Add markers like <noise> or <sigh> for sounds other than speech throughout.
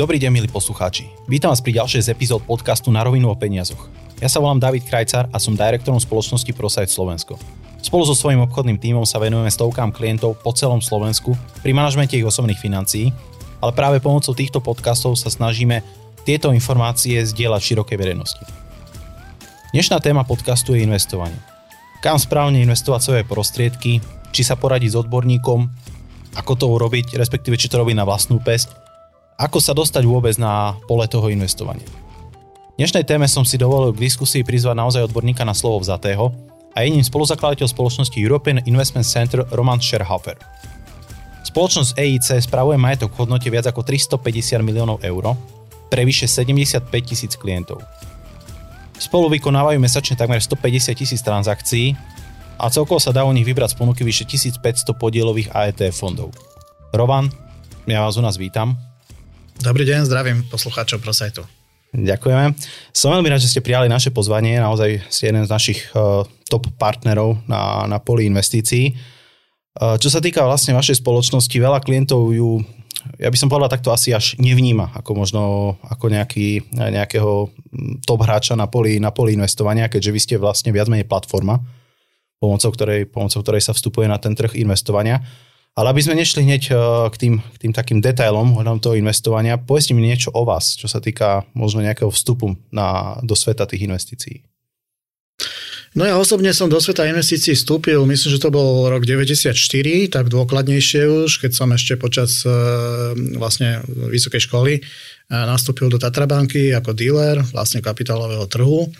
Dobrý deň, milí poslucháči. Vítam vás pri ďalšej z epizód podcastu Na rovinu o peniazoch. Ja sa volám David Krajcar a som direktorom spoločnosti ProSite Slovensko. Spolu so svojím obchodným tímom sa venujeme stovkám klientov po celom Slovensku pri manažmente ich osobných financií, ale práve pomocou týchto podcastov sa snažíme tieto informácie zdieľať širokej verejnosti. Dnešná téma podcastu je investovanie. Kam správne investovať svoje prostriedky, či sa poradiť s odborníkom, ako to urobiť, respektíve či to robiť na vlastnú pesť ako sa dostať vôbec na pole toho investovania. V dnešnej téme som si dovolil k diskusii prizvať naozaj odborníka na slovo vzatého a jedným spoluzakladateľ spoločnosti European Investment Center Roman Scherhofer. Spoločnosť EIC spravuje majetok v hodnote viac ako 350 miliónov eur pre vyše 75 tisíc klientov. Spolu vykonávajú mesačne takmer 150 tisíc transakcií a celkovo sa dá u nich vybrať z ponuky vyše 1500 podielových AET fondov. Roman, ja vás u nás vítam. Dobrý deň, zdravím poslucháčov ProSajtu. Ďakujeme. Som veľmi rád, že ste prijali naše pozvanie. Naozaj ste jeden z našich uh, top partnerov na, na poli investícií. Uh, čo sa týka vlastne vašej spoločnosti, veľa klientov ju, ja by som povedal takto asi až nevníma ako možno ako nejaký, nejakého top hráča na poli, na poli investovania, keďže vy ste vlastne viac menej platforma, pomocou ktorej, pomocou ktorej sa vstupuje na ten trh investovania. Ale aby sme nešli hneď eh, k tým, k tým takým detailom ohľadom toho investovania, povedzte mi niečo o vás, čo sa týka možno nejakého vstupu na, do sveta tých investícií. No ja osobne som do sveta investícií vstúpil, myslím, že to bol rok 94, tak dôkladnejšie už, keď som ešte počas eh, vlastne vysokej školy eh, nastúpil do Tatrabanky ako dealer vlastne kapitálového trhu.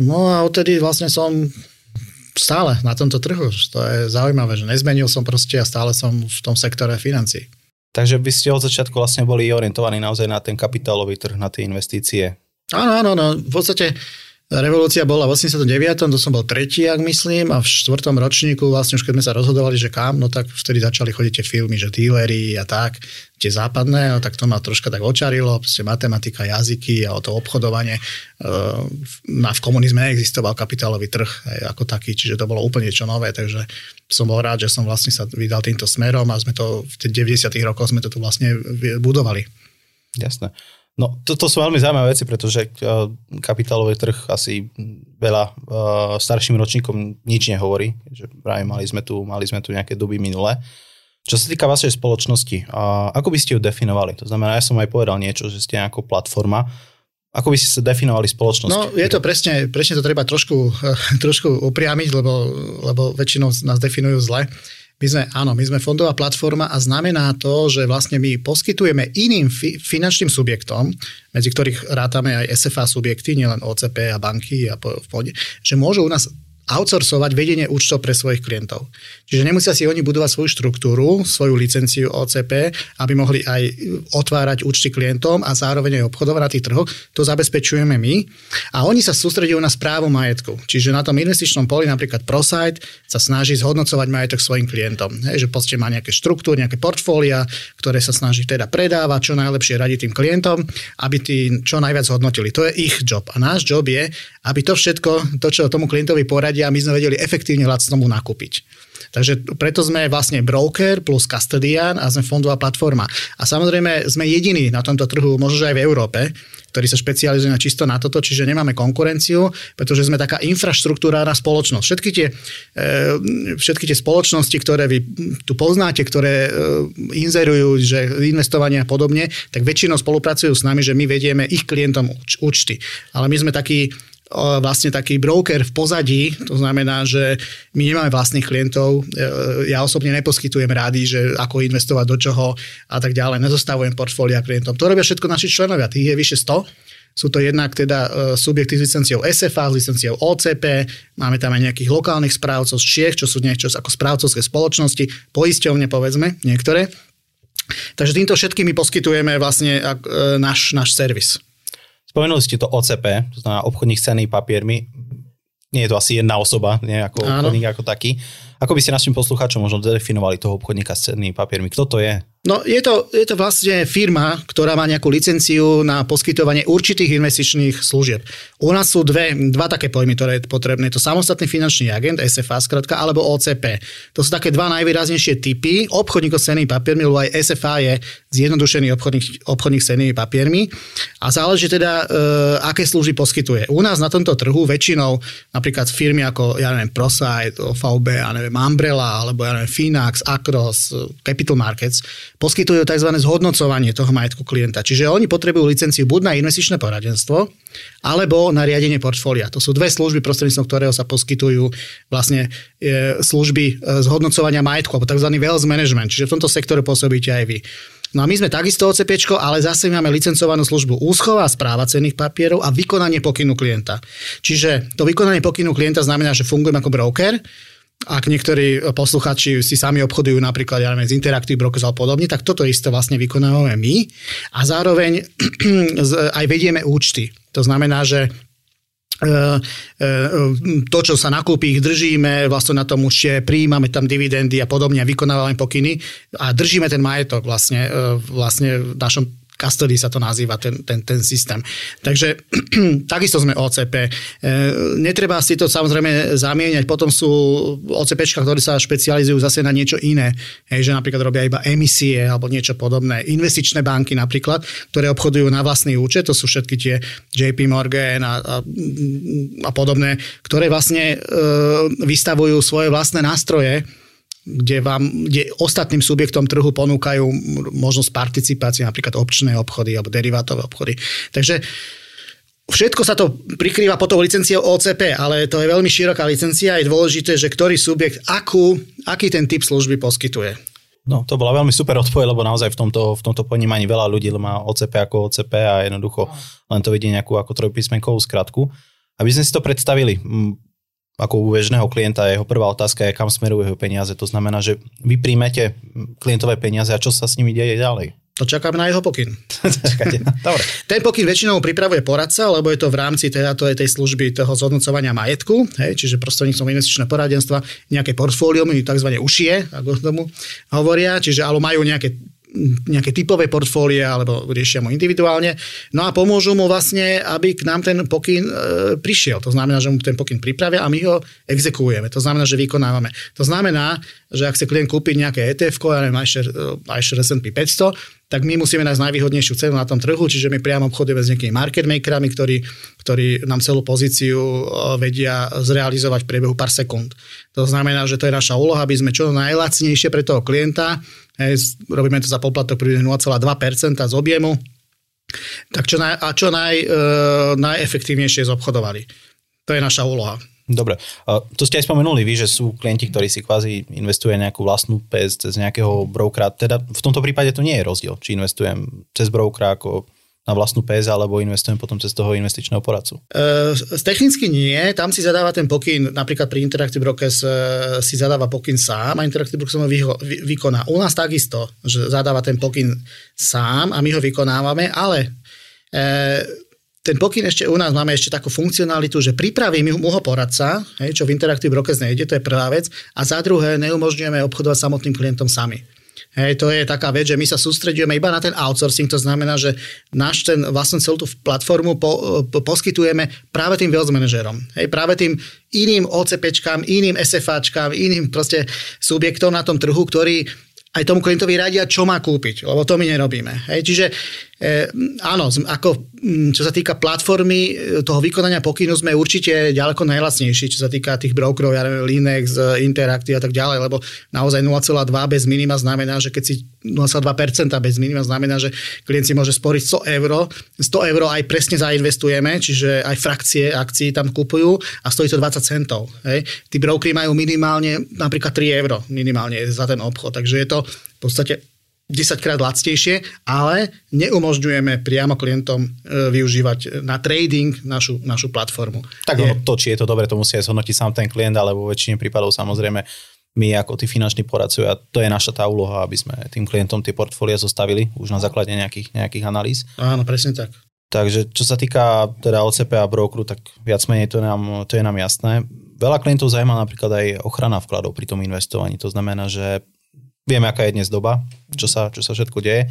No a odtedy vlastne som stále na tomto trhu. To je zaujímavé, že nezmenil som proste a stále som v tom sektore financií. Takže by ste od začiatku vlastne boli orientovaní naozaj na ten kapitálový trh, na tie investície. Áno, áno, no. V podstate Revolúcia bola v 89. to som bol tretí, ak myslím, a v štvrtom ročníku vlastne už keď sme sa rozhodovali, že kam, no tak vtedy začali chodiť tie filmy, že dílery a tak, tie západné, no tak to ma troška tak očarilo, proste matematika, jazyky a o to obchodovanie. Na, v komunizme neexistoval kapitálový trh ako taký, čiže to bolo úplne niečo nové, takže som bol rád, že som vlastne sa vydal týmto smerom a sme to v 90. rokoch sme to tu vlastne budovali. Jasné. No, toto sú veľmi zaujímavé veci, pretože uh, kapitálový trh asi veľa uh, starším ročníkom nič nehovorí. Že práve mali sme tu, mali sme tu nejaké doby minulé. Čo sa týka vašej spoločnosti, uh, ako by ste ju definovali? To znamená, ja som aj povedal niečo, že ste ako platforma. Ako by ste sa definovali spoločnosť? No, je to presne, presne to treba trošku, trošku upriamiť, lebo, lebo väčšinou nás definujú zle. My sme, áno, my sme fondová platforma a znamená to, že vlastne my poskytujeme iným fi- finančným subjektom, medzi ktorých rátame aj SFA subjekty, nielen OCP a banky a po, že môžu u nás outsourcovať vedenie účtov pre svojich klientov. Čiže nemusia si oni budovať svoju štruktúru, svoju licenciu OCP, aby mohli aj otvárať účty klientom a zároveň aj obchodovať na tých trhoch. To zabezpečujeme my. A oni sa sústredujú na správu majetku. Čiže na tom investičnom poli napríklad ProSite sa snaží zhodnocovať majetok svojim klientom. Hej, že proste má nejaké štruktúry, nejaké portfólia, ktoré sa snaží teda predávať, čo najlepšie radiť tým klientom, aby tí čo najviac hodnotili. To je ich job. A náš job je, aby to všetko, to, čo tomu klientovi poradí, poradia my sme vedeli efektívne lacno mu nakúpiť. Takže preto sme vlastne broker plus custodian a sme fondová platforma. A samozrejme sme jediní na tomto trhu, možno aj v Európe, ktorý sa špecializuje na čisto na toto, čiže nemáme konkurenciu, pretože sme taká infraštruktúrálna spoločnosť. Všetky tie, e, všetky tie spoločnosti, ktoré vy tu poznáte, ktoré e, inzerujú, že investovanie a podobne, tak väčšinou spolupracujú s nami, že my vedieme ich klientom účty. Ale my sme takí vlastne taký broker v pozadí, to znamená, že my nemáme vlastných klientov, e, ja osobne neposkytujem rády, že ako investovať do čoho a tak ďalej, nezostavujem portfólia klientom. To robia všetko naši členovia, tých je vyše 100. Sú to jednak teda e, subjekty s licenciou SFA, s licenciou OCP, máme tam aj nejakých lokálnych správcov z Čiech, čo sú niečo ako správcovské spoločnosti, poisťovne povedzme, niektoré. Takže týmto všetkými poskytujeme vlastne e, náš, náš servis. Spomenuli ste to OCP, to znamená obchodník s cenými papiermi. Nie je to asi jedna osoba, nie ako Áno. obchodník ako taký. Ako by ste našim poslucháčom možno definovali toho obchodníka s cennými papiermi? Kto to je? No je to, je to vlastne firma, ktorá má nejakú licenciu na poskytovanie určitých investičných služieb. U nás sú dve, dva také pojmy, ktoré je potrebné. Je to samostatný finančný agent, SFA skratka, alebo OCP. To sú také dva najvýraznejšie typy obchodníkov s cennými papiermi, lebo aj SFA je zjednodušený obchodník, obchodník s cennými papiermi. A záleží teda, e, aké služby poskytuje. U nás na tomto trhu väčšinou napríklad firmy ako, ja neviem, ProSite, VB, ja neviem, Umbrella, alebo ja neviem, Finax, Acros, Capital Markets, poskytujú tzv. zhodnocovanie toho majetku klienta. Čiže oni potrebujú licenciu buď na investičné poradenstvo, alebo na riadenie portfólia. To sú dve služby, prostredníctvom ktorého sa poskytujú vlastne e, služby e, zhodnocovania majetku, alebo tzv. wealth management. Čiže v tomto sektore pôsobíte aj vy. No a my sme takisto OCP, ale zase máme licencovanú službu úschova, správa cenných papierov a vykonanie pokynu klienta. Čiže to vykonanie pokynu klienta znamená, že fungujeme ako broker, ak niektorí posluchači si sami obchodujú napríklad ja neviem, z Interactive Brokers a podobne, tak toto isté vlastne vykonávame my a zároveň <clears throat> aj vedieme účty. To znamená, že e, e, to, čo sa nakúpi, ich držíme, vlastne na tom už prijímame tam dividendy a podobne vykonávame pokyny a držíme ten majetok vlastne, e, vlastne v našom custody sa to nazýva, ten, ten, ten systém. Takže <clears throat> takisto sme OCP. E, netreba si to samozrejme zamieňať. Potom sú OCP, ktorí sa špecializujú zase na niečo iné. Hej, že napríklad robia iba emisie alebo niečo podobné. Investičné banky napríklad, ktoré obchodujú na vlastný účet, to sú všetky tie JP Morgan a, a, a podobné, ktoré vlastne e, vystavujú svoje vlastné nástroje, kde, vám, kde ostatným subjektom trhu ponúkajú možnosť participácie, napríklad občné obchody alebo derivátové obchody. Takže Všetko sa to prikrýva pod tou licenciou OCP, ale to je veľmi široká licencia. Je dôležité, že ktorý subjekt, akú, aký ten typ služby poskytuje. No, to bola veľmi super odpoveď, lebo naozaj v tomto, v tomto ponímaní veľa ľudí má OCP ako OCP a jednoducho len to vidí nejakú ako trojpísmenkovú skratku. Aby sme si to predstavili, ako u bežného klienta jeho prvá otázka je, kam smerujú jeho peniaze. To znamená, že vy príjmete klientové peniaze a čo sa s nimi deje ďalej? To čakáme na jeho pokyn. <laughs> Dobre. Ten pokyn väčšinou pripravuje poradca, lebo je to v rámci teda to je tej služby toho zhodnocovania majetku, hej, čiže prostredníctvom investičného poradenstva nejaké portfólio, tzv. ušie, ako tomu hovoria, čiže ale majú nejaké nejaké typové portfólie alebo riešia mu individuálne. No a pomôžu mu vlastne, aby k nám ten pokyn e, prišiel. To znamená, že mu ten pokyn pripravia a my ho exekujeme. To znamená, že vykonávame. To znamená, že ak chce klient kúpiť nejaké ETF, ja neviem, iShare S&P 500, tak my musíme nájsť najvýhodnejšiu cenu na tom trhu, čiže my priamo obchodujeme s nejakými market makerami, ktorí, ktorí nám celú pozíciu e, vedia zrealizovať v priebehu pár sekúnd. To znamená, že to je naša úloha, aby sme čo najlacnejšie pre toho klienta Hej, robíme to za poplatok pri 0,2% z objemu. Tak čo, naj, a čo naj, e, najefektívnejšie zobchodovali. To je naša úloha. Dobre. To ste aj spomenuli vy, že sú klienti, ktorí si kvázi investuje nejakú vlastnú pes cez nejakého brokera. Teda v tomto prípade to nie je rozdiel, či investujem cez brokera ako na vlastnú PS alebo investujem potom cez toho investičného poradcu? Uh, technicky nie, tam si zadáva ten pokyn, napríklad pri Interactive Brokers uh, si zadáva pokyn sám a Interactive Brokers ho vy, vy, vykoná. U nás takisto, že zadáva ten pokyn sám a my ho vykonávame, ale uh, ten pokyn ešte u nás máme ešte takú funkcionalitu, že pripraví mu ho poradca, hej, čo v Interactive Brokers nejde, to je prvá vec, a za druhé neumožňujeme obchodovať samotným klientom sami. Hej, to je taká vec, že my sa sústredujeme iba na ten outsourcing, to znamená, že náš ten vlastne celú tú platformu po, po, poskytujeme práve tým wealth manažerom. Hej, práve tým iným OCPčkám, iným SFAčkám, iným proste subjektom na tom trhu, ktorí aj tomu klientovi radia, čo má kúpiť, lebo to my nerobíme. Hej, čiže E, áno, ako čo sa týka platformy e, toho vykonania pokynu sme určite ďaleko najlacnejší, čo sa týka tých brokerov, ja neviem, Linex, e, Interactive a tak ďalej, lebo naozaj 0,2 bez minima znamená, že keď si 0,2% bez minima znamená, že klient si môže sporiť 100 eur, 100 eur aj presne zainvestujeme, čiže aj frakcie akcií tam kupujú a stojí to 20 centov. Hej. Tí brokery majú minimálne napríklad 3 eur minimálne za ten obchod, takže je to v podstate 10 krát lacnejšie, ale neumožňujeme priamo klientom e, využívať na trading našu, našu platformu. Tak je... to, či je to dobre, to musí aj zhodnotiť sám ten klient, ale vo väčšine prípadov samozrejme my ako tí finanční poradcovia, to je naša tá úloha, aby sme tým klientom tie portfólia zostavili už na základe nejakých, nejakých analýz. Áno, presne tak. Takže čo sa týka teda OCP a brokeru, tak viac menej to, nám, to je nám jasné. Veľa klientov zaujíma napríklad aj ochrana vkladov pri tom investovaní. To znamená, že vieme, aká je dnes doba, čo sa, čo sa všetko deje.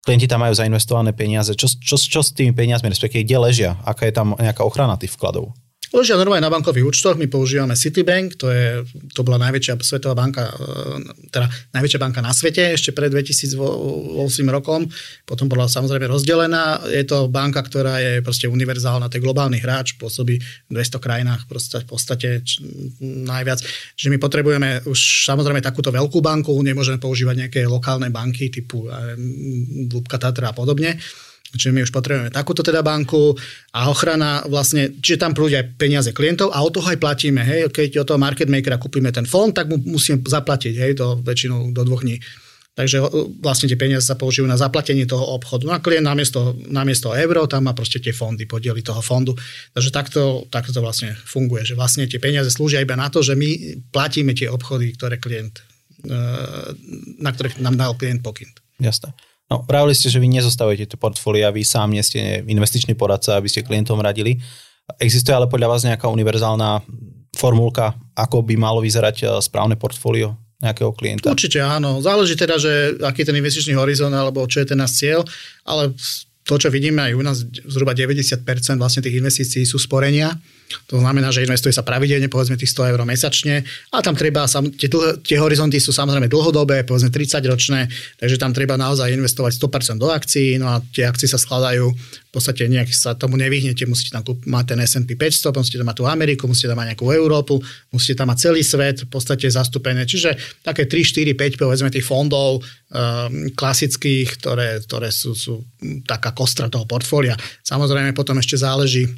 Klienti tam majú zainvestované peniaze. Čo, čo, čo s tými peniazmi, respektíve kde ležia? Aká je tam nejaká ochrana tých vkladov? Ležia normálne na bankových účtoch, my používame Citibank, to, je, to bola najväčšia svetová banka, e, teda najväčšia banka na svete ešte pred 2008 rokom, potom bola samozrejme rozdelená. Je to banka, ktorá je proste univerzálna, to je globálny hráč, pôsobí v 200 krajinách proste, v podstate najviac. Čiže my potrebujeme už samozrejme takúto veľkú banku, nemôžeme používať nejaké lokálne banky typu Lúbka Tatra a podobne. Čiže my už potrebujeme takúto teda banku a ochrana vlastne, čiže tam prúdia aj peniaze klientov a od toho aj platíme. Hej, keď od toho market makera kúpime ten fond, tak mu musíme zaplatiť hej, do, väčšinou do dvoch dní. Takže vlastne tie peniaze sa použijú na zaplatenie toho obchodu. No a klient namiesto, namiesto euro, tam má proste tie fondy, podiely toho fondu. Takže takto, takto to vlastne funguje, že vlastne tie peniaze slúžia iba na to, že my platíme tie obchody, ktoré klient, e, na ktorých nám dal klient pokyn. Jasné. No, pravili ste, že vy nezostavujete tie portfólia, vy sám nie ste investičný poradca, aby ste klientom radili. Existuje ale podľa vás nejaká univerzálna formulka, ako by malo vyzerať eh, správne portfólio nejakého klienta? Určite áno. Záleží teda, že aký je ten investičný horizont alebo čo je ten náš cieľ, ale to, čo vidíme aj u nás, zhruba 90% vlastne tých investícií sú sporenia. To znamená, že investuje sa pravidelne, povedzme tých 100 eur mesačne. A tam treba, tie, dlh, tie horizonty sú samozrejme dlhodobé, povedzme 30 ročné, takže tam treba naozaj investovať 100% do akcií, no a tie akcie sa skladajú, v podstate nejak sa tomu nevyhnete, musíte tam kúp, mať ten S&P 500, musíte tam mať tú Ameriku, musíte tam mať nejakú Európu, musíte tam mať celý svet v podstate zastúpené, čiže také 3, 4, 5 povedzme tých fondov um, klasických, ktoré, ktoré sú, sú taká kostra toho portfólia. Samozrejme potom ešte záleží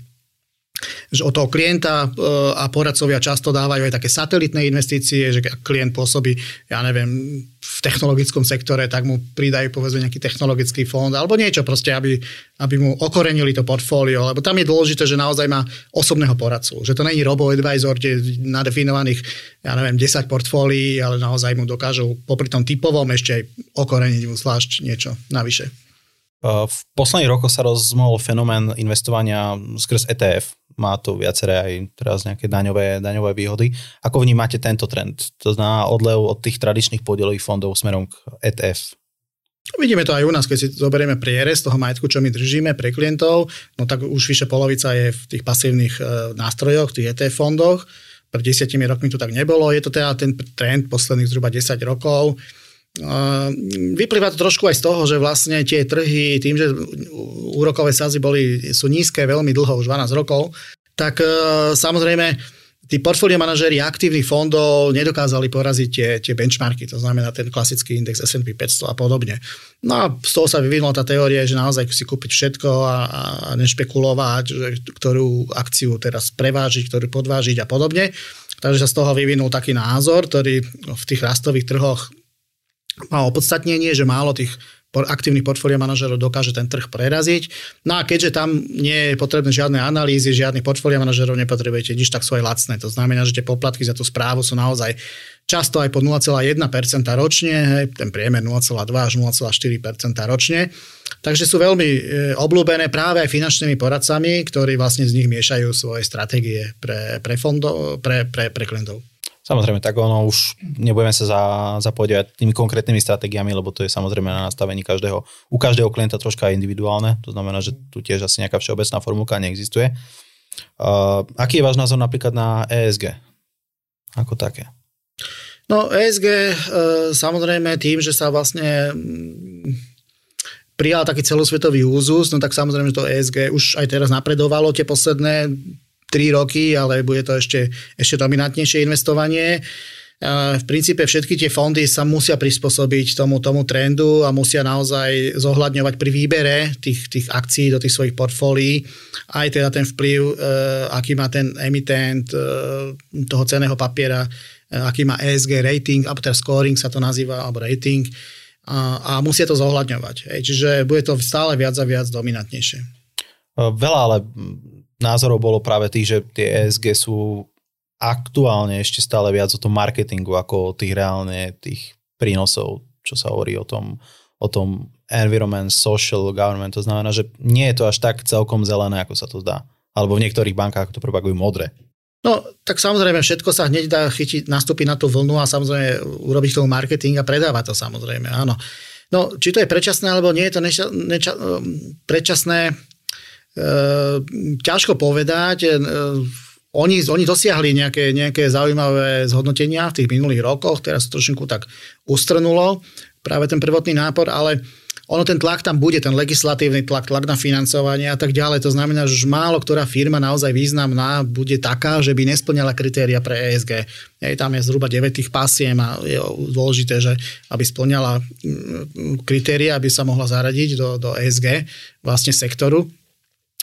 že od toho klienta e, a poradcovia často dávajú aj také satelitné investície, že klient pôsobí, ja neviem, v technologickom sektore, tak mu pridajú povedzme nejaký technologický fond alebo niečo proste, aby, aby mu okorenili to portfólio, lebo tam je dôležité, že naozaj má osobného poradcu, že to není robo-advisor, kde nadefinovaných, ja neviem, 10 portfólií, ale naozaj mu dokážu popri tom typovom ešte aj okoreniť mu zvlášť niečo navyše. V posledných rokoch sa rozmohol fenomén investovania skrz ETF. Má to viaceré aj teraz nejaké daňové, daňové výhody. Ako vnímate tento trend? To znamená odlev od tých tradičných podielových fondov smerom k ETF. Vidíme to aj u nás, keď si zoberieme prierez toho majetku, čo my držíme pre klientov, no tak už vyše polovica je v tých pasívnych e, nástrojoch, tých ETF fondoch. Pred desiatimi rokmi to tak nebolo. Je to teda ten trend posledných zhruba 10 rokov Vyplýva to trošku aj z toho, že vlastne tie trhy, tým, že úrokové sazy boli, sú nízke veľmi dlho, už 12 rokov, tak e, samozrejme tí portfólio manažéri aktívnych fondov nedokázali poraziť tie, tie benchmarky, to znamená ten klasický index S&P 500 a podobne. No a z toho sa vyvinula tá teória, že naozaj si kúpiť všetko a, a nešpekulovať, že ktorú akciu teraz prevážiť, ktorú podvážiť a podobne. Takže sa z toho vyvinul taký názor, ktorý v tých rastových trhoch má opodstatnenie, že málo tých aktívnych portfólio manažerov dokáže ten trh preraziť. No a keďže tam nie je potrebné žiadne analýzy, žiadnych portfólio manažerov nepotrebujete nič, tak sú aj lacné. To znamená, že tie poplatky za tú správu sú naozaj často aj po 0,1% ročne, hej, ten priemer 0,2 až 0,4% ročne. Takže sú veľmi e, obľúbené práve aj finančnými poradcami, ktorí vlastne z nich miešajú svoje stratégie pre, pre, fondo, pre, pre, pre klientov. Samozrejme, tak ono už nebudeme sa za, zapodievať tými konkrétnymi stratégiami, lebo to je samozrejme na nastavení každého, u každého klienta troška individuálne, to znamená, že tu tiež asi nejaká všeobecná formulka neexistuje. Uh, aký je váš názor napríklad na ESG? Ako také? No ESG uh, samozrejme tým, že sa vlastne mm, prijal taký celosvetový úzus, no tak samozrejme, že to ESG už aj teraz napredovalo tie posledné 3 roky, ale bude to ešte, ešte dominantnejšie investovanie. V princípe všetky tie fondy sa musia prispôsobiť tomu, tomu trendu a musia naozaj zohľadňovať pri výbere tých, tých akcií do tých svojich portfólií aj teda ten vplyv, e, aký má ten emitent e, toho ceného papiera, e, aký má ESG rating, alebo teda scoring sa to nazýva, alebo rating a, a musia to zohľadňovať. Čiže bude to stále viac a viac dominantnejšie. Veľa ale názorov bolo práve tých, že tie ESG sú aktuálne ešte stále viac o tom marketingu ako o tých reálne tých prínosov, čo sa hovorí o tom, o tom environment, social government, to znamená, že nie je to až tak celkom zelené, ako sa to zdá. Alebo v niektorých bankách to propagujú modré. No, tak samozrejme, všetko sa hneď dá chytiť, nastúpiť na tú vlnu a samozrejme urobiť tomu marketing a predávať to samozrejme, áno. No, či to je predčasné, alebo nie je to neča, neča, predčasné, e, ťažko povedať. E, oni, oni dosiahli nejaké, nejaké zaujímavé zhodnotenia v tých minulých rokoch, teraz trošku tak ustrnulo práve ten prvotný nápor, ale ono ten tlak tam bude, ten legislatívny tlak, tlak na financovanie a tak ďalej. To znamená, že už málo ktorá firma naozaj významná bude taká, že by nesplňala kritéria pre ESG. Jej, tam je zhruba 9 tých pasiem a je dôležité, že aby splňala mm, kritéria, aby sa mohla zaradiť do, do ESG vlastne sektoru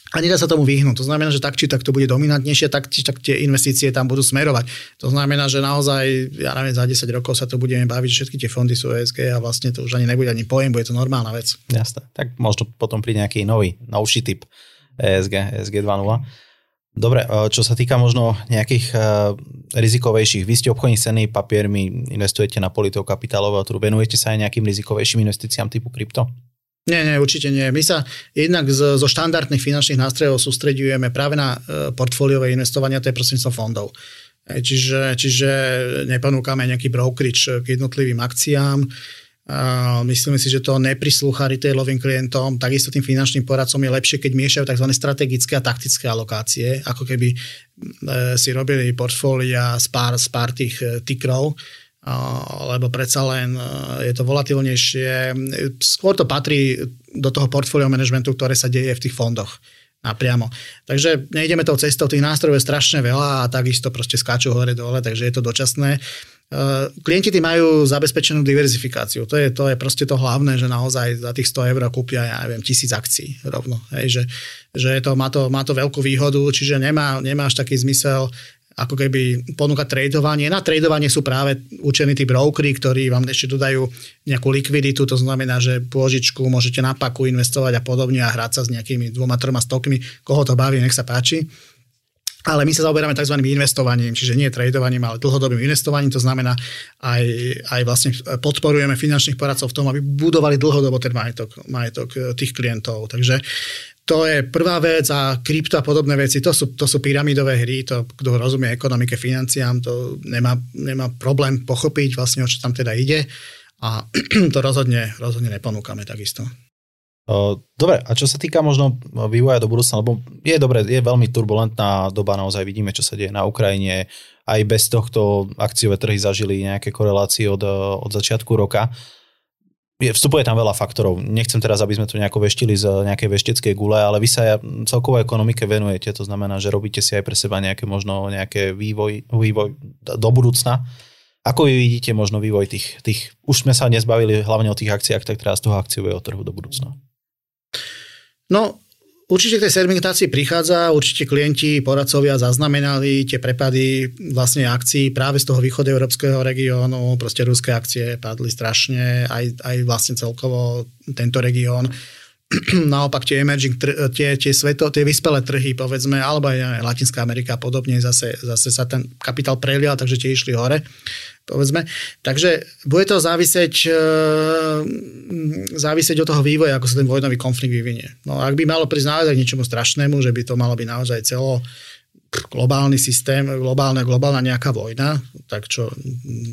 a nedá sa tomu vyhnúť. To znamená, že tak či tak to bude dominantnejšie, tak či tak tie investície tam budú smerovať. To znamená, že naozaj, ja neviem, za 10 rokov sa to budeme baviť, že všetky tie fondy sú ESG a vlastne to už ani nebude ani pojem, bude to normálna vec. Jasné. Tak možno potom príde nejaký nový, novší typ ESG, ESG 2.0. Dobre, e, čo sa týka možno nejakých e, rizikovejších, vy ste obchodní cenný papiermi, investujete na politov kapitálového trhu, venujete sa aj nejakým rizikovejším investíciám typu krypto? Nie, nie, určite nie. My sa jednak z, zo štandardných finančných nástrojov sústredujeme práve na e, portfóliové investovania, to je prostredníctvom fondov. E, čiže, čiže neponúkame nejaký brokerage k jednotlivým akciám. A myslíme si, že to neprislúcha retailovým klientom. Takisto tým finančným poradcom je lepšie, keď miešajú tzv. strategické a taktické alokácie, ako keby e, si robili portfólia z pár, z pár tých tikrov lebo predsa len je to volatilnejšie. Skôr to patrí do toho portfólio managementu, ktoré sa deje v tých fondoch napriamo. Takže nejdeme tou cestou, tých nástrojov je strašne veľa a takisto proste skáču hore dole, takže je to dočasné. Klienti tým majú zabezpečenú diverzifikáciu. To je, to je proste to hlavné, že naozaj za tých 100 eur kúpia, ja neviem, tisíc akcií rovno. Hej, že, že to, má, to, má to veľkú výhodu, čiže nemá, nemá až taký zmysel ako keby ponúkať tradovanie. Na tradovanie sú práve učení tí brokery, ktorí vám ešte dodajú nejakú likviditu, to znamená, že pôžičku môžete na paku investovať a podobne a hrať sa s nejakými dvoma, troma stokmi. Koho to baví, nech sa páči. Ale my sa zaoberáme tzv. investovaním, čiže nie tradovaním, ale dlhodobým investovaním. To znamená, aj, aj vlastne podporujeme finančných poradcov v tom, aby budovali dlhodobo ten majetok, majetok tých klientov. Takže to je prvá vec a krypto a podobné veci, to sú, to sú pyramidové hry, to kto rozumie ekonomike, financiám, to nemá, nemá problém pochopiť vlastne, o čo tam teda ide a <clears throat> to rozhodne, rozhodne neponúkame takisto. Dobre, a čo sa týka možno vývoja do budúcna, lebo je dobre, je veľmi turbulentná doba, naozaj vidíme, čo sa deje na Ukrajine, aj bez tohto akciové trhy zažili nejaké korelácie od, od začiatku roka je, vstupuje tam veľa faktorov. Nechcem teraz, aby sme tu nejako veštili z nejakej vešteckej gule, ale vy sa celkovo ekonomike venujete, to znamená, že robíte si aj pre seba nejaké možno nejaké vývoj, vývoj do budúcna. Ako vy vidíte možno vývoj tých, tých, už sme sa nezbavili hlavne o tých akciách, tak teraz toho akciového trhu do budúcna? No, Určite k tej segmentácii prichádza, určite klienti, poradcovia zaznamenali tie prepady vlastne akcií práve z toho východu európskeho regiónu, proste ruské akcie padli strašne, aj, aj vlastne celkovo tento región. <clears throat> Naopak tie emerging, tie, tie, sveto, tie vyspelé trhy, povedzme, alebo aj Latinská Amerika a podobne, zase, zase sa ten kapitál prelial, takže tie išli hore povedzme. Takže bude to závisieť, e, závisieť od toho vývoja, ako sa ten vojnový konflikt vyvinie. No ak by malo prísť naozaj niečomu strašnému, že by to malo byť naozaj celo globálny systém, globálna, globálna nejaká vojna, tak čo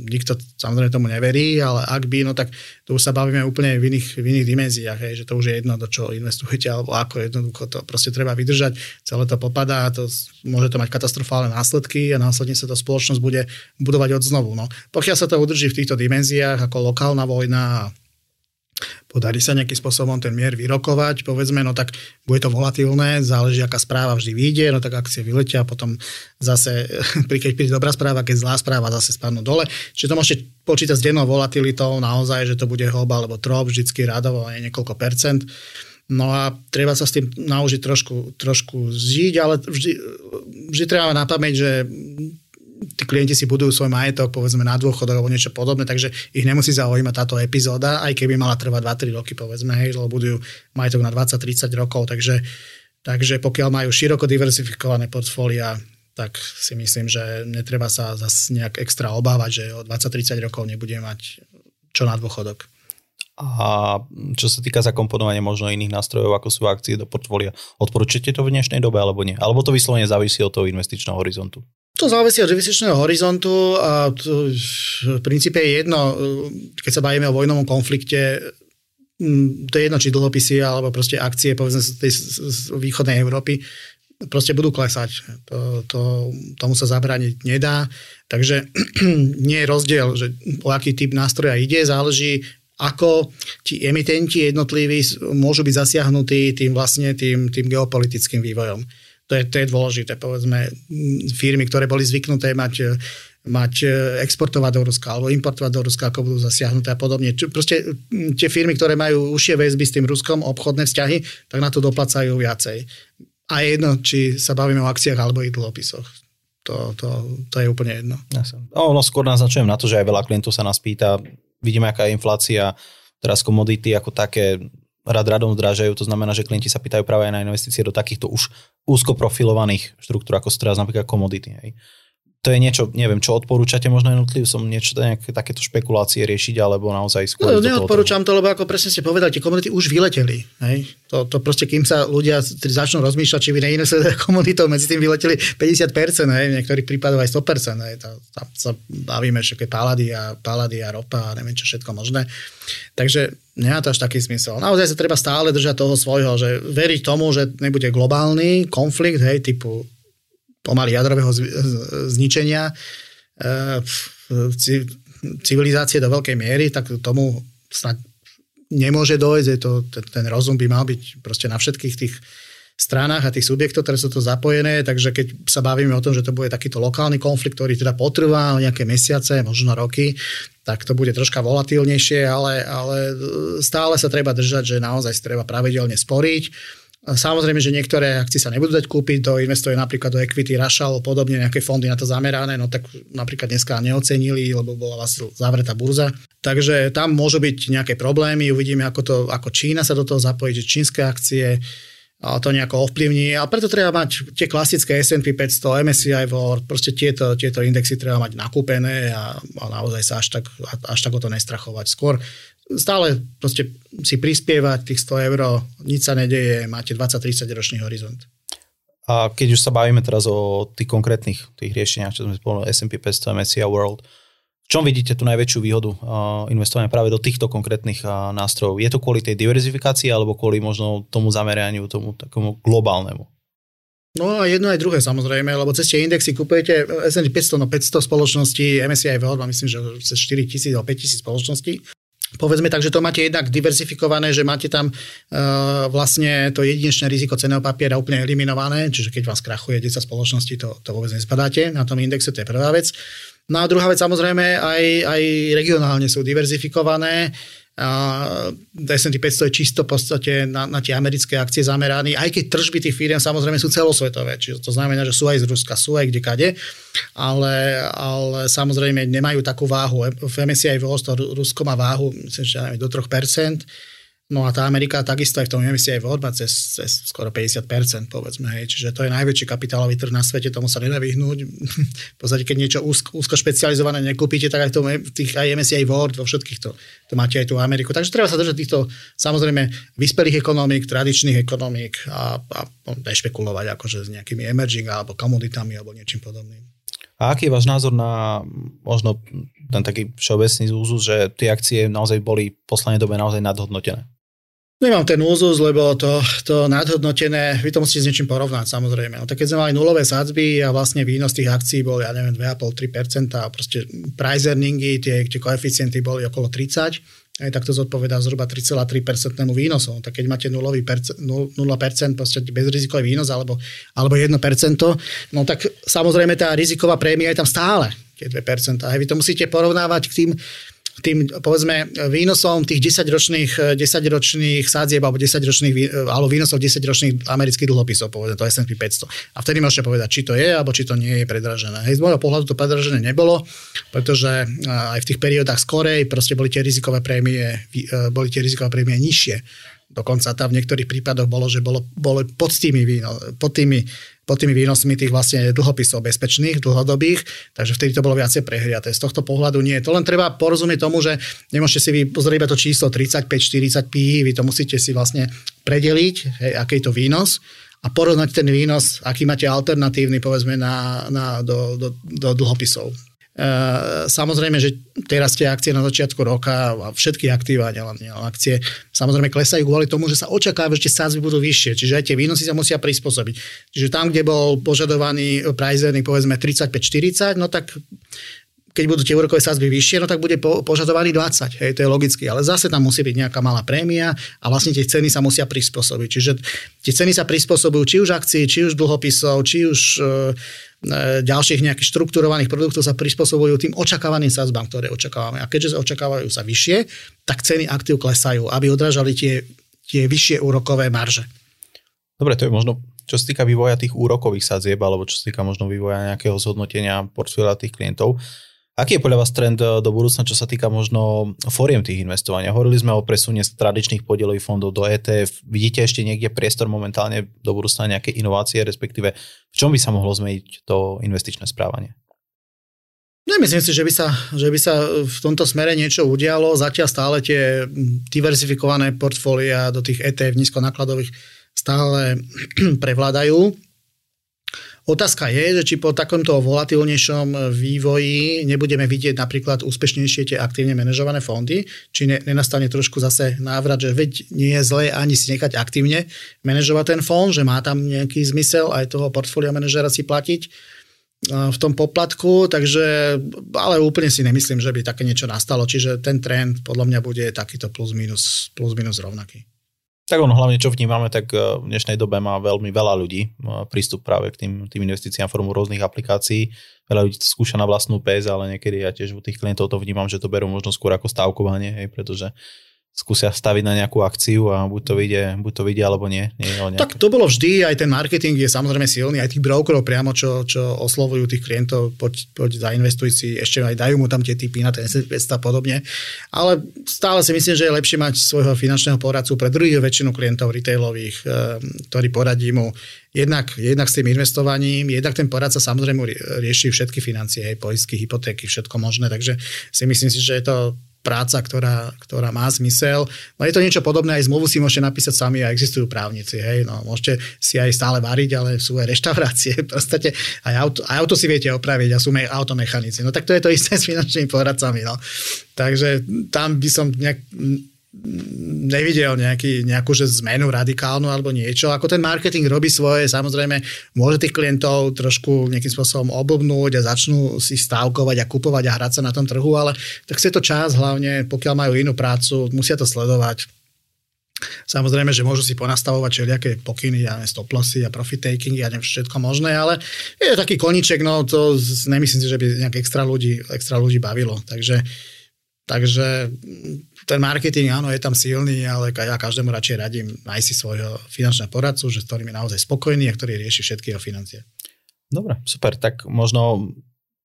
nikto samozrejme tomu neverí, ale ak by, no tak to už sa bavíme úplne v iných, v iných dimenziách, hej, že to už je jedno, do čo investujete, alebo ako jednoducho to proste treba vydržať, celé to popadá, to, môže to mať katastrofálne následky a následne sa to spoločnosť bude budovať od znovu. No. Pokiaľ sa to udrží v týchto dimenziách ako lokálna vojna podarí sa nejakým spôsobom ten mier vyrokovať, povedzme, no tak bude to volatilné, záleží, aká správa vždy vyjde, no tak akcie vyletia, potom zase, <laughs> keď príde dobrá správa, keď zlá správa, zase spadnú dole. Čiže to môžete počítať s dennou volatilitou, naozaj, že to bude hoba alebo trop, vždycky radovo aj niekoľko percent. No a treba sa s tým naučiť trošku, trošku zžiť, ale vždy, vždy treba na pamäť, že tí klienti si budujú svoj majetok, povedzme na dôchodok alebo niečo podobné, takže ich nemusí zaujímať táto epizóda, aj keby mala trvať 2-3 roky, povedzme, hej, lebo budujú majetok na 20-30 rokov, takže, takže pokiaľ majú široko diverzifikované portfólia, tak si myslím, že netreba sa zase nejak extra obávať, že o 20-30 rokov nebude mať čo na dôchodok. A čo sa týka zakomponovania možno iných nástrojov, ako sú akcie do portfólia, odporúčate to v dnešnej dobe alebo nie? Alebo to vyslovene závisí od toho investičného horizontu? To závisí od investičného horizontu a to v princípe je jedno, keď sa bavíme o vojnovom konflikte, to je jedno, či dlhopisy alebo proste akcie, povedzme z tej z východnej Európy, proste budú klesať. To, to, tomu sa zabrániť nedá. Takže <clears throat> nie je rozdiel, že o aký typ nástroja ide, záleží ako ti emitenti jednotliví môžu byť zasiahnutí tým vlastne tým, tým geopolitickým vývojom. To je, to je dôležité. Povedzme, firmy, ktoré boli zvyknuté mať mať e, exportovať do Ruska alebo importovať do Ruska, ako budú zasiahnuté a podobne. Proste tie firmy, ktoré majú užšie väzby s tým Ruskom, obchodné vzťahy, tak na to doplacajú viacej. A je jedno, či sa bavíme o akciách alebo ich dlhopisoch. To, to, to je úplne jedno. Ja som, no, no, skôr naznačujem na to, že aj veľa klientov sa nás pýta, vidíme, aká je inflácia, teraz komodity ako také rad radom zdražajú, to znamená, že klienti sa pýtajú práve aj na investície do takýchto už úzko profilovaných štruktúr, ako sú teraz napríklad komodity. Hej to je niečo, neviem, čo odporúčate možno jednotliv som niečo nejaké takéto špekulácie riešiť, alebo naozaj skôr... No, neodporúčam to, lebo ako presne ste povedali, tie komodity už vyleteli. Hej? To, to proste, kým sa ľudia začnú rozmýšľať, či by neinvestovali <laughs> komoditov, medzi tým vyleteli 50%, hej? v niektorých prípadoch aj 100%. Hej? To, tam sa bavíme všetké palady a, palady a ropa a neviem čo všetko možné. Takže nemá to až taký zmysel. Naozaj sa treba stále držať toho svojho, že veriť tomu, že nebude globálny konflikt, hej, typu pomaly jadrového zničenia e, civilizácie do veľkej miery, tak tomu snad nemôže dojsť. Je to, ten rozum by mal byť proste na všetkých tých stranách a tých subjektov, ktoré sú to zapojené, takže keď sa bavíme o tom, že to bude takýto lokálny konflikt, ktorý teda potrvá nejaké mesiace, možno roky, tak to bude troška volatilnejšie, ale, ale stále sa treba držať, že naozaj treba pravidelne sporiť Samozrejme, že niektoré akcie sa nebudú dať kúpiť, to investuje napríklad do equity, Rushal, podobne nejaké fondy na to zamerané, no tak napríklad dneska neocenili, lebo bola vlastne zavretá burza. Takže tam môžu byť nejaké problémy, uvidíme, ako, to, ako Čína sa do toho zapojí, že čínske akcie to nejako ovplyvní. A preto treba mať tie klasické S&P 500, MSCI World, proste tieto, tieto indexy treba mať nakúpené a, a naozaj sa až tak, až tak o to nestrachovať. Skôr stále proste si prispievať tých 100 eur, nič sa nedeje, máte 20-30 ročný horizont. A keď už sa bavíme teraz o tých konkrétnych tých riešeniach, čo sme spomenuli, S&P 500, MSCI World, v čom vidíte tú najväčšiu výhodu investovania práve do týchto konkrétnych nástrojov? Je to kvôli tej diverzifikácii alebo kvôli možno tomu zameraniu, tomu takomu globálnemu? No a jedno aj druhé samozrejme, lebo cez tie indexy kupujete S&P 500, no 500 spoločností, MSCI World, myslím, že cez 4 tisíc alebo 5 tisíc spoločností Povedzme tak, že to máte jednak diverzifikované, že máte tam uh, vlastne to jedinečné riziko ceného papiera úplne eliminované, čiže keď vás krachuje 10 spoločností, to, to vôbec nespadáte na tom indexe, to je prvá vec. No a druhá vec samozrejme aj, aj regionálne sú diverzifikované. S&P 500 je čisto v podstate na, na tie americké akcie zameraný, aj keď tržby tých firiem samozrejme sú celosvetové, čiže to znamená, že sú aj z Ruska, sú aj kde kade, ale, ale samozrejme nemajú takú váhu. V MSCI World Rusko má váhu, myslím, že do 3%, No a tá Amerika takisto aj v tom MSCI World má cez, cez skoro 50%, povedzme. Hej. Čiže to je najväčší kapitálový trh na svete, tomu sa nedá vyhnúť. <laughs> v podstate, keď niečo úzko, úzko špecializované nekúpite, tak aj to, tých aj MSCI World, vo všetkých to, to máte aj tú Ameriku. Takže treba sa držať týchto samozrejme vyspelých ekonomík, tradičných ekonomík a, a nešpekulovať akože s nejakými emerging alebo komoditami alebo niečím podobným. A aký je váš názor na možno ten taký všeobecný úzus, že tie akcie naozaj boli v poslednej dobe naozaj nadhodnotené? Nemám ten úzus, lebo to, to nadhodnotené, vy to musíte s niečím porovnať samozrejme. No, tak keď sme mali nulové sadzby a vlastne výnos tých akcií bol, ja neviem, 2,5-3% a proste price earningy, tie, tie koeficienty boli okolo 30, aj tak to zodpovedá zhruba 3,3% výnosu. No, tak keď máte 0%, 0% proste bezrizikový výnos alebo, alebo 1%, no tak samozrejme tá riziková prémia je tam stále, tie 2%. A vy to musíte porovnávať k tým tým, povedzme, výnosom tých 10-ročných, 10-ročných sádzieb alebo 10-ročných, alebo výnosov 10-ročných amerických dlhopisov, povedzme to S&P 500. A vtedy môžete povedať, či to je, alebo či to nie je predražené. Hej, z môjho pohľadu to predražené nebolo, pretože aj v tých periódach skorej proste boli tie rizikové prémie, boli tie rizikové prémie nižšie. Dokonca tam v niektorých prípadoch bolo, že bolo, bolo pod tými, pod tými pod tými výnosmi tých vlastne dlhopisov bezpečných, dlhodobých, takže vtedy to bolo viacej prehriaté. Z tohto pohľadu nie. To len treba porozumieť tomu, že nemôžete si vy pozrieť iba to číslo 35-40 pi, vy to musíte si vlastne predeliť, hej, aký je to výnos a porovnať ten výnos, aký máte alternatívny, povedzme, na, na, do, do, do dlhopisov. Eh, samozrejme, že teraz tie akcie na začiatku roka a všetky aktíva, nielen, akcie, samozrejme klesajú kvôli tomu, že sa očakáva, že tie sázby budú vyššie, čiže aj tie výnosy sa musia prispôsobiť. Čiže tam, kde bol požadovaný price earning povedzme 35-40, no tak keď budú tie úrokové sázby vyššie, no tak bude po, požadovaný 20. Hej, to je logicky. Ale zase tam musí byť nejaká malá prémia a vlastne tie ceny sa musia prispôsobiť. Čiže tie ceny sa prispôsobujú či už akcií, či už dlhopisov, či už E, ďalších nejakých štrukturovaných produktov sa prispôsobujú tým očakávaným sadzbám, ktoré očakávame. A keďže sa očakávajú sa vyššie, tak ceny aktív klesajú, aby odrážali tie, tie vyššie úrokové marže. Dobre, to je možno, čo sa týka vývoja tých úrokových sadzieb, alebo čo sa týka možno vývoja nejakého zhodnotenia portfólia tých klientov. Aký je podľa vás trend eh, do budúcna, čo sa týka možno fóriem tých investovania? Hovorili sme o presune z tradičných podielových fondov do ETF. Vidíte ešte niekde priestor momentálne do budúcna nejaké inovácie, respektíve v čom by sa mohlo zmeniť to investičné správanie? Nemyslím si, že by, sa, že by sa v tomto smere niečo udialo. Zatiaľ stále tie diversifikované portfólia do tých ETF nízkonákladových stále <clears throat> prevládajú. Otázka je, že či po takomto volatilnejšom vývoji nebudeme vidieť napríklad úspešnejšie tie aktívne manažované fondy, či ne, nenastane trošku zase návrat, že veď nie je zlé ani si nechať aktívne manažovať ten fond, že má tam nejaký zmysel aj toho portfólia manažera si platiť v tom poplatku, takže ale úplne si nemyslím, že by také niečo nastalo, čiže ten trend podľa mňa bude takýto plus minus, plus minus rovnaký. Tak ono hlavne, čo vnímame, tak eh, v dnešnej dobe má veľmi veľa ľudí eh, prístup práve k tým, tým investíciám formou rôznych aplikácií. Veľa ľudí to skúša na vlastnú pés, ale niekedy ja tiež u tých klientov to vnímam, že to berú možno skôr ako stávkovanie, hej, pretože skúsia staviť na nejakú akciu a buď to vyjde, buď to vyjde alebo nie. nie nejaké... Tak to bolo vždy, aj ten marketing je samozrejme silný, aj tých brokerov priamo, čo, čo oslovujú tých klientov, poď, poď zainvestuj si, ešte aj dajú mu tam tie typy na ten S500 a podobne. Ale stále si myslím, že je lepšie mať svojho finančného poradcu pre druhých väčšinu klientov retailových, eh, ktorí poradí mu jednak, jednak s tým investovaním, jednak ten poradca samozrejme rieši všetky financie, aj poistky, hypotéky, všetko možné, takže si myslím si, že je to práca, ktorá, ktorá má zmysel. No je to niečo podobné, aj zmluvu si môžete napísať sami a existujú právnici. Hej? No, môžete si aj stále variť, ale sú aj reštaurácie. Proste aj auto, aj auto si viete opraviť a sú automechanici. No tak to je to isté s finančnými poradcami. No. Takže tam by som nejak nevidel nejaký, nejakú že zmenu radikálnu alebo niečo. Ako ten marketing robí svoje, samozrejme môže tých klientov trošku nejakým spôsobom oblbnúť a začnú si stávkovať a kupovať a hrať sa na tom trhu, ale tak si to čas, hlavne pokiaľ majú inú prácu, musia to sledovať. Samozrejme, že môžu si ponastavovať všelijaké pokyny, ja neviem, stop lossy a profit taking, ja neviem, všetko možné, ale je taký koniček, no to nemyslím si, že by nejak extra ľudí, extra ľudí bavilo. Takže Takže ten marketing, áno, je tam silný, ale ja každému radšej radím nájsť si svojho finančného poradcu, že s ktorým je naozaj spokojný a ktorý rieši všetky jeho financie. Dobre, super. Tak možno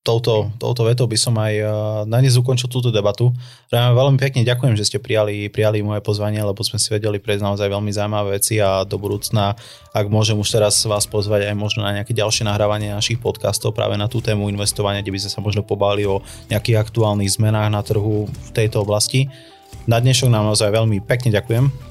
touto, touto vetou by som aj eh, na dnes ukončil túto debatu. Veľmi pekne ďakujem, že ste prijali, prijali moje pozvanie, lebo sme si vedeli prejsť naozaj veľmi zaujímavé veci a do budúcna, ak môžem už teraz vás pozvať aj možno na nejaké ďalšie nahrávanie našich podcastov práve na tú tému investovania, kde by sme sa možno pobali o nejakých aktuálnych zmenách na trhu v tejto oblasti. Na dnešok nám naozaj veľmi pekne ďakujem.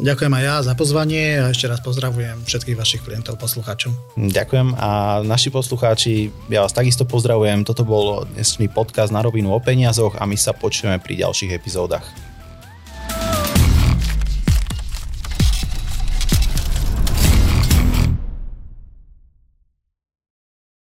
Ďakujem aj ja za pozvanie a ešte raz pozdravujem všetkých vašich klientov, poslucháčov. Ďakujem a naši poslucháči, ja vás takisto pozdravujem. Toto bol dnešný podcast na rovinu o peniazoch a my sa počujeme pri ďalších epizódach.